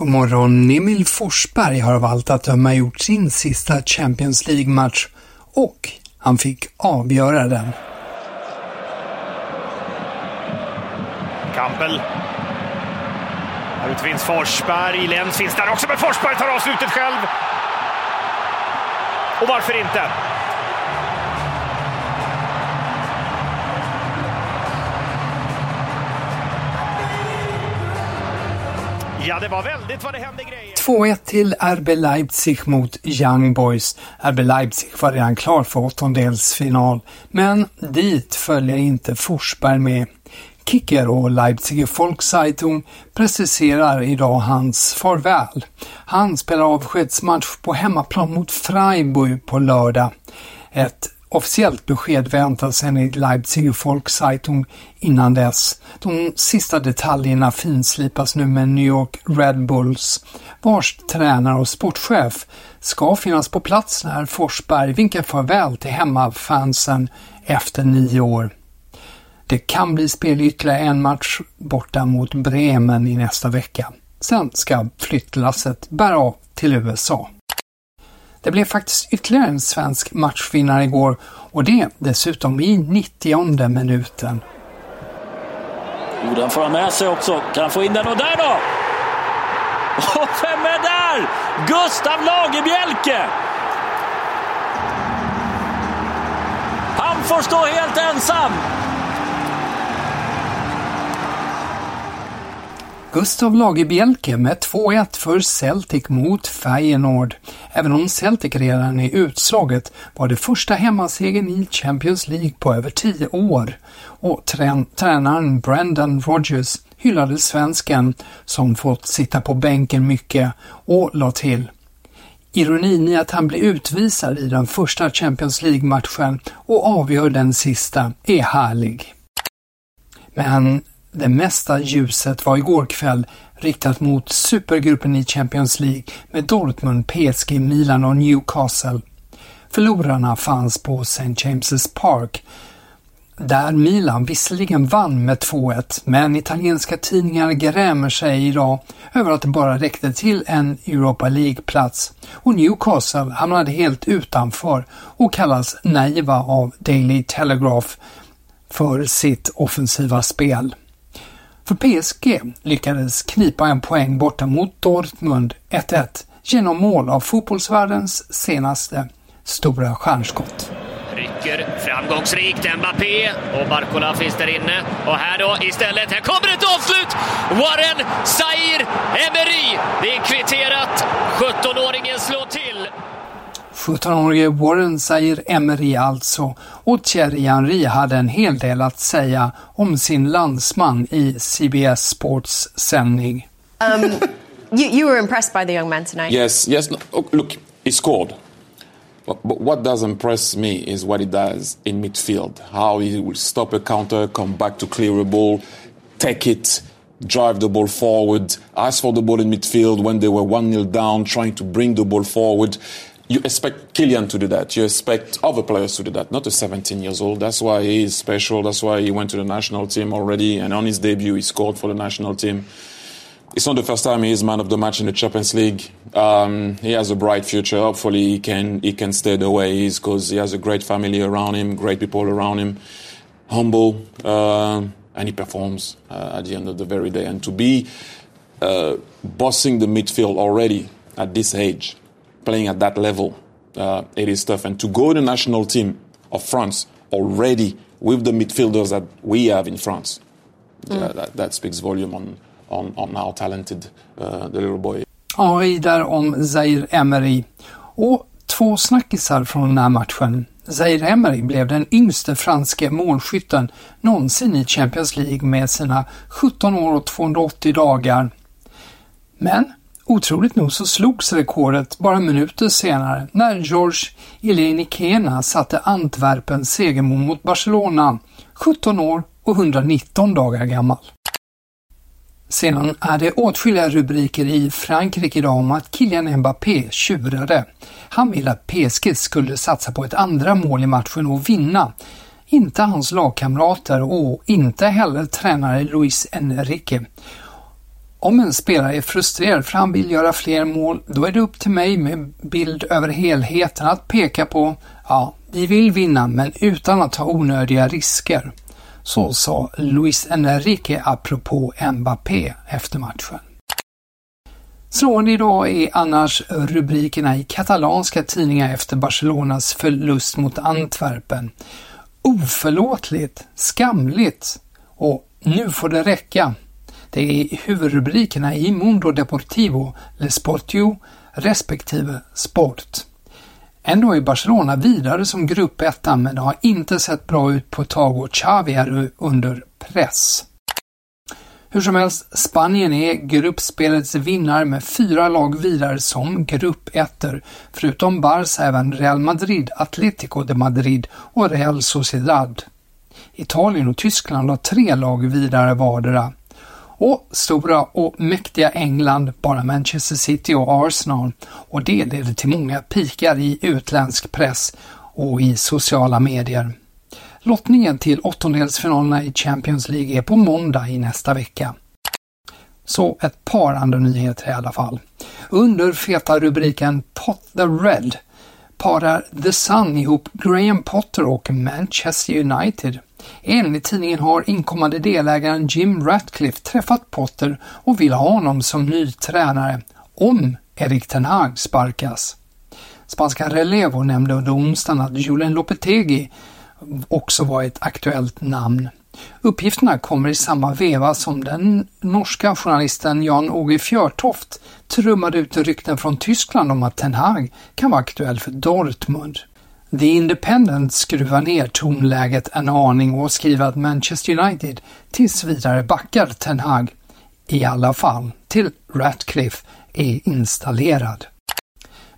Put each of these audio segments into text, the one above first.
God morgon. Emil Forsberg har av allt att döma gjort sin sista Champions League-match och han fick avgöra den. Kampel. ute finns Forsberg. Lenz finns där också, men Forsberg tar avslutet själv. Och varför inte? Ja, det var väldigt vad det hände grejer. 2-1 till RB Leipzig mot Young Boys. RB Leipzig var redan klar för åttondelsfinal, men dit följer inte Forsberg med. Kicker och Leipziger Volkszeitung preciserar idag hans farväl. Han spelar avskedsmatch på hemmaplan mot Freiburg på lördag. Ett officiellt besked väntas enligt Leipziger Volkszeitung innan dess. De sista detaljerna finslipas nu med New York Red Bulls, vars tränare och sportchef ska finnas på plats när Forsberg vinkar farväl till hemmafansen efter nio år. Det kan bli spel ytterligare en match borta mot Bremen i nästa vecka. Sen ska flyttlasset bära av till USA. Det blev faktiskt ytterligare en svensk matchvinnare igår och det dessutom i 90 minuten. Jo, den får han med sig också. Kan han få in den och där då! Och vem är där? Gustav Lagerbielke! Han får stå helt ensam. Gustav Lagerbielke med 2-1 för Celtic mot Feyenoord. Även om Celtic redan är utslaget var det första hemmasegern i Champions League på över tio år och tränaren Brendan Rodgers hyllade svensken som fått sitta på bänken mycket och la till Ironin i att han blir utvisad i den första Champions League-matchen och avgör den sista är härlig. Men det mesta ljuset var igår kväll riktat mot supergruppen i Champions League med Dortmund, PSG, Milan och Newcastle. Förlorarna fanns på St. James's Park där Milan visserligen vann med 2-1, men italienska tidningar grämer sig idag över att det bara räckte till en Europa League-plats och Newcastle hamnade helt utanför och kallas naiva av Daily Telegraph för sitt offensiva spel. För PSG lyckades knipa en poäng borta mot Dortmund 1-1 genom mål av fotbollsvärldens senaste stora stjärnskott. Rycker framgångsrikt Mbappé och Barcola finns där inne. Och här då istället, här kommer ett avslut! Warren Zaire Emery! Det är kvitterat. 17-åringen slår till. 17-årige Warren säger Emery alltså och Thierry Henry hade en hel del att säga om sin landsman i CBS Sports sändning. Um, you, you were impressed by the young man tonight? Yes, yes. Oh, look, he scored. But, but what does impress me is what he does in midfield. How he will stop a counter, come back to clear a ball, take it, drive the ball forward, ask for the ball in midfield when they were 1 0 down, trying to bring the ball forward. You expect Kylian to do that. You expect other players to do that, not a 17 years old. That's why he is special. That's why he went to the national team already. And on his debut, he scored for the national team. It's not the first time he is man of the match in the Champions League. Um, he has a bright future. Hopefully, he can he can stay the way he is because he has a great family around him, great people around him, humble, uh, and he performs uh, at the end of the very day. And to be uh, bossing the midfield already at this age, playing at that level, uh, it is tough. And to go to the national team of France already with the midfielders that we have in France, mm. that, that speaks volume on on, on how talented uh, the little boy Ja, där om Zaire Emery. Och två snackisar från den här matchen. Zaire Emery blev den yngste franske målskytten någonsin i Champions League med sina 17 år och 280 dagar. Men otroligt nog så slogs rekordet bara minuter senare när George Elenikena satte Antwerpens segermål mot Barcelona, 17 år och 119 dagar gammal. Sedan är det åtskilliga rubriker i Frankrike idag om att Kylian Mbappé tjurade. Han ville att PSG skulle satsa på ett andra mål i matchen och vinna. Inte hans lagkamrater och inte heller tränare Luis Enrique. Om en spelare är frustrerad för han vill göra fler mål, då är det upp till mig med bild över helheten att peka på, ja, vi vill vinna men utan att ta onödiga risker. Så sa Luis Enrique apropå Mbappé efter matchen. Slående idag är annars rubrikerna i katalanska tidningar efter Barcelonas förlust mot Antwerpen. Oförlåtligt, skamligt och nu får det räcka. Det är huvudrubrikerna i Mundo Deportivo, Le Sportio respektive Sport. Ändå är Barcelona vidare som gruppetta men det har inte sett bra ut på ett tag och Xavi är under press. Hur som helst, Spanien är gruppspelets vinnare med fyra lag vidare som gruppettor, förutom Barca även Real Madrid, Atlético de Madrid och Real Sociedad. Italien och Tyskland har tre lag vidare vardera och stora och mäktiga England bara Manchester City och Arsenal och det leder till många pikar i utländsk press och i sociala medier. Lottningen till åttondelsfinalerna i Champions League är på måndag i nästa vecka. Så ett par andra nyheter i alla fall. Under feta rubriken Pot the Red parar The Sun ihop Graham Potter och Manchester United Enligt tidningen har inkommande delägaren Jim Ratcliffe träffat Potter och vill ha honom som ny tränare om Erik Ten Hag sparkas. Spanska Relevo nämnde under onsdagen att Julen Lopetegi också var ett aktuellt namn. Uppgifterna kommer i samma veva som den norska journalisten Jan-Åge Fjörtoft trummade ut rykten från Tyskland om att Ten Hag kan vara aktuell för Dortmund. The Independent skruvar ner tonläget en aning och skriver att Manchester United tills vidare backar Ten Hag, i alla fall till Ratcliffe är installerad.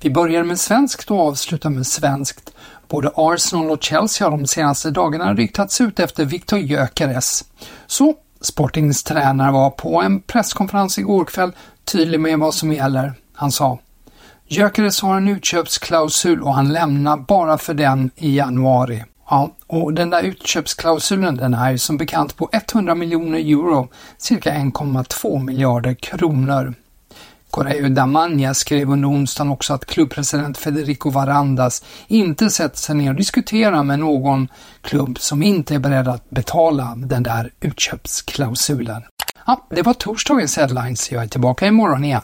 Vi börjar med svenskt och avslutar med svenskt. Både Arsenal och Chelsea har de senaste dagarna ryktats ut efter Victor Gyökeres. Så Sportings tränare var på en presskonferens igår kväll tydlig med vad som gäller. Han sa Gyökeres har en utköpsklausul och han lämnar bara för den i januari. Ja, och den där utköpsklausulen den är som bekant på 100 miljoner euro, cirka 1,2 miljarder kronor. Correo Damania skrev under onsdagen också att klubbpresident Federico Varandas inte sätter sig ner och diskuterar med någon klubb som inte är beredd att betala den där utköpsklausulen. Ja, det var torsdagens headlines. Jag är tillbaka imorgon igen.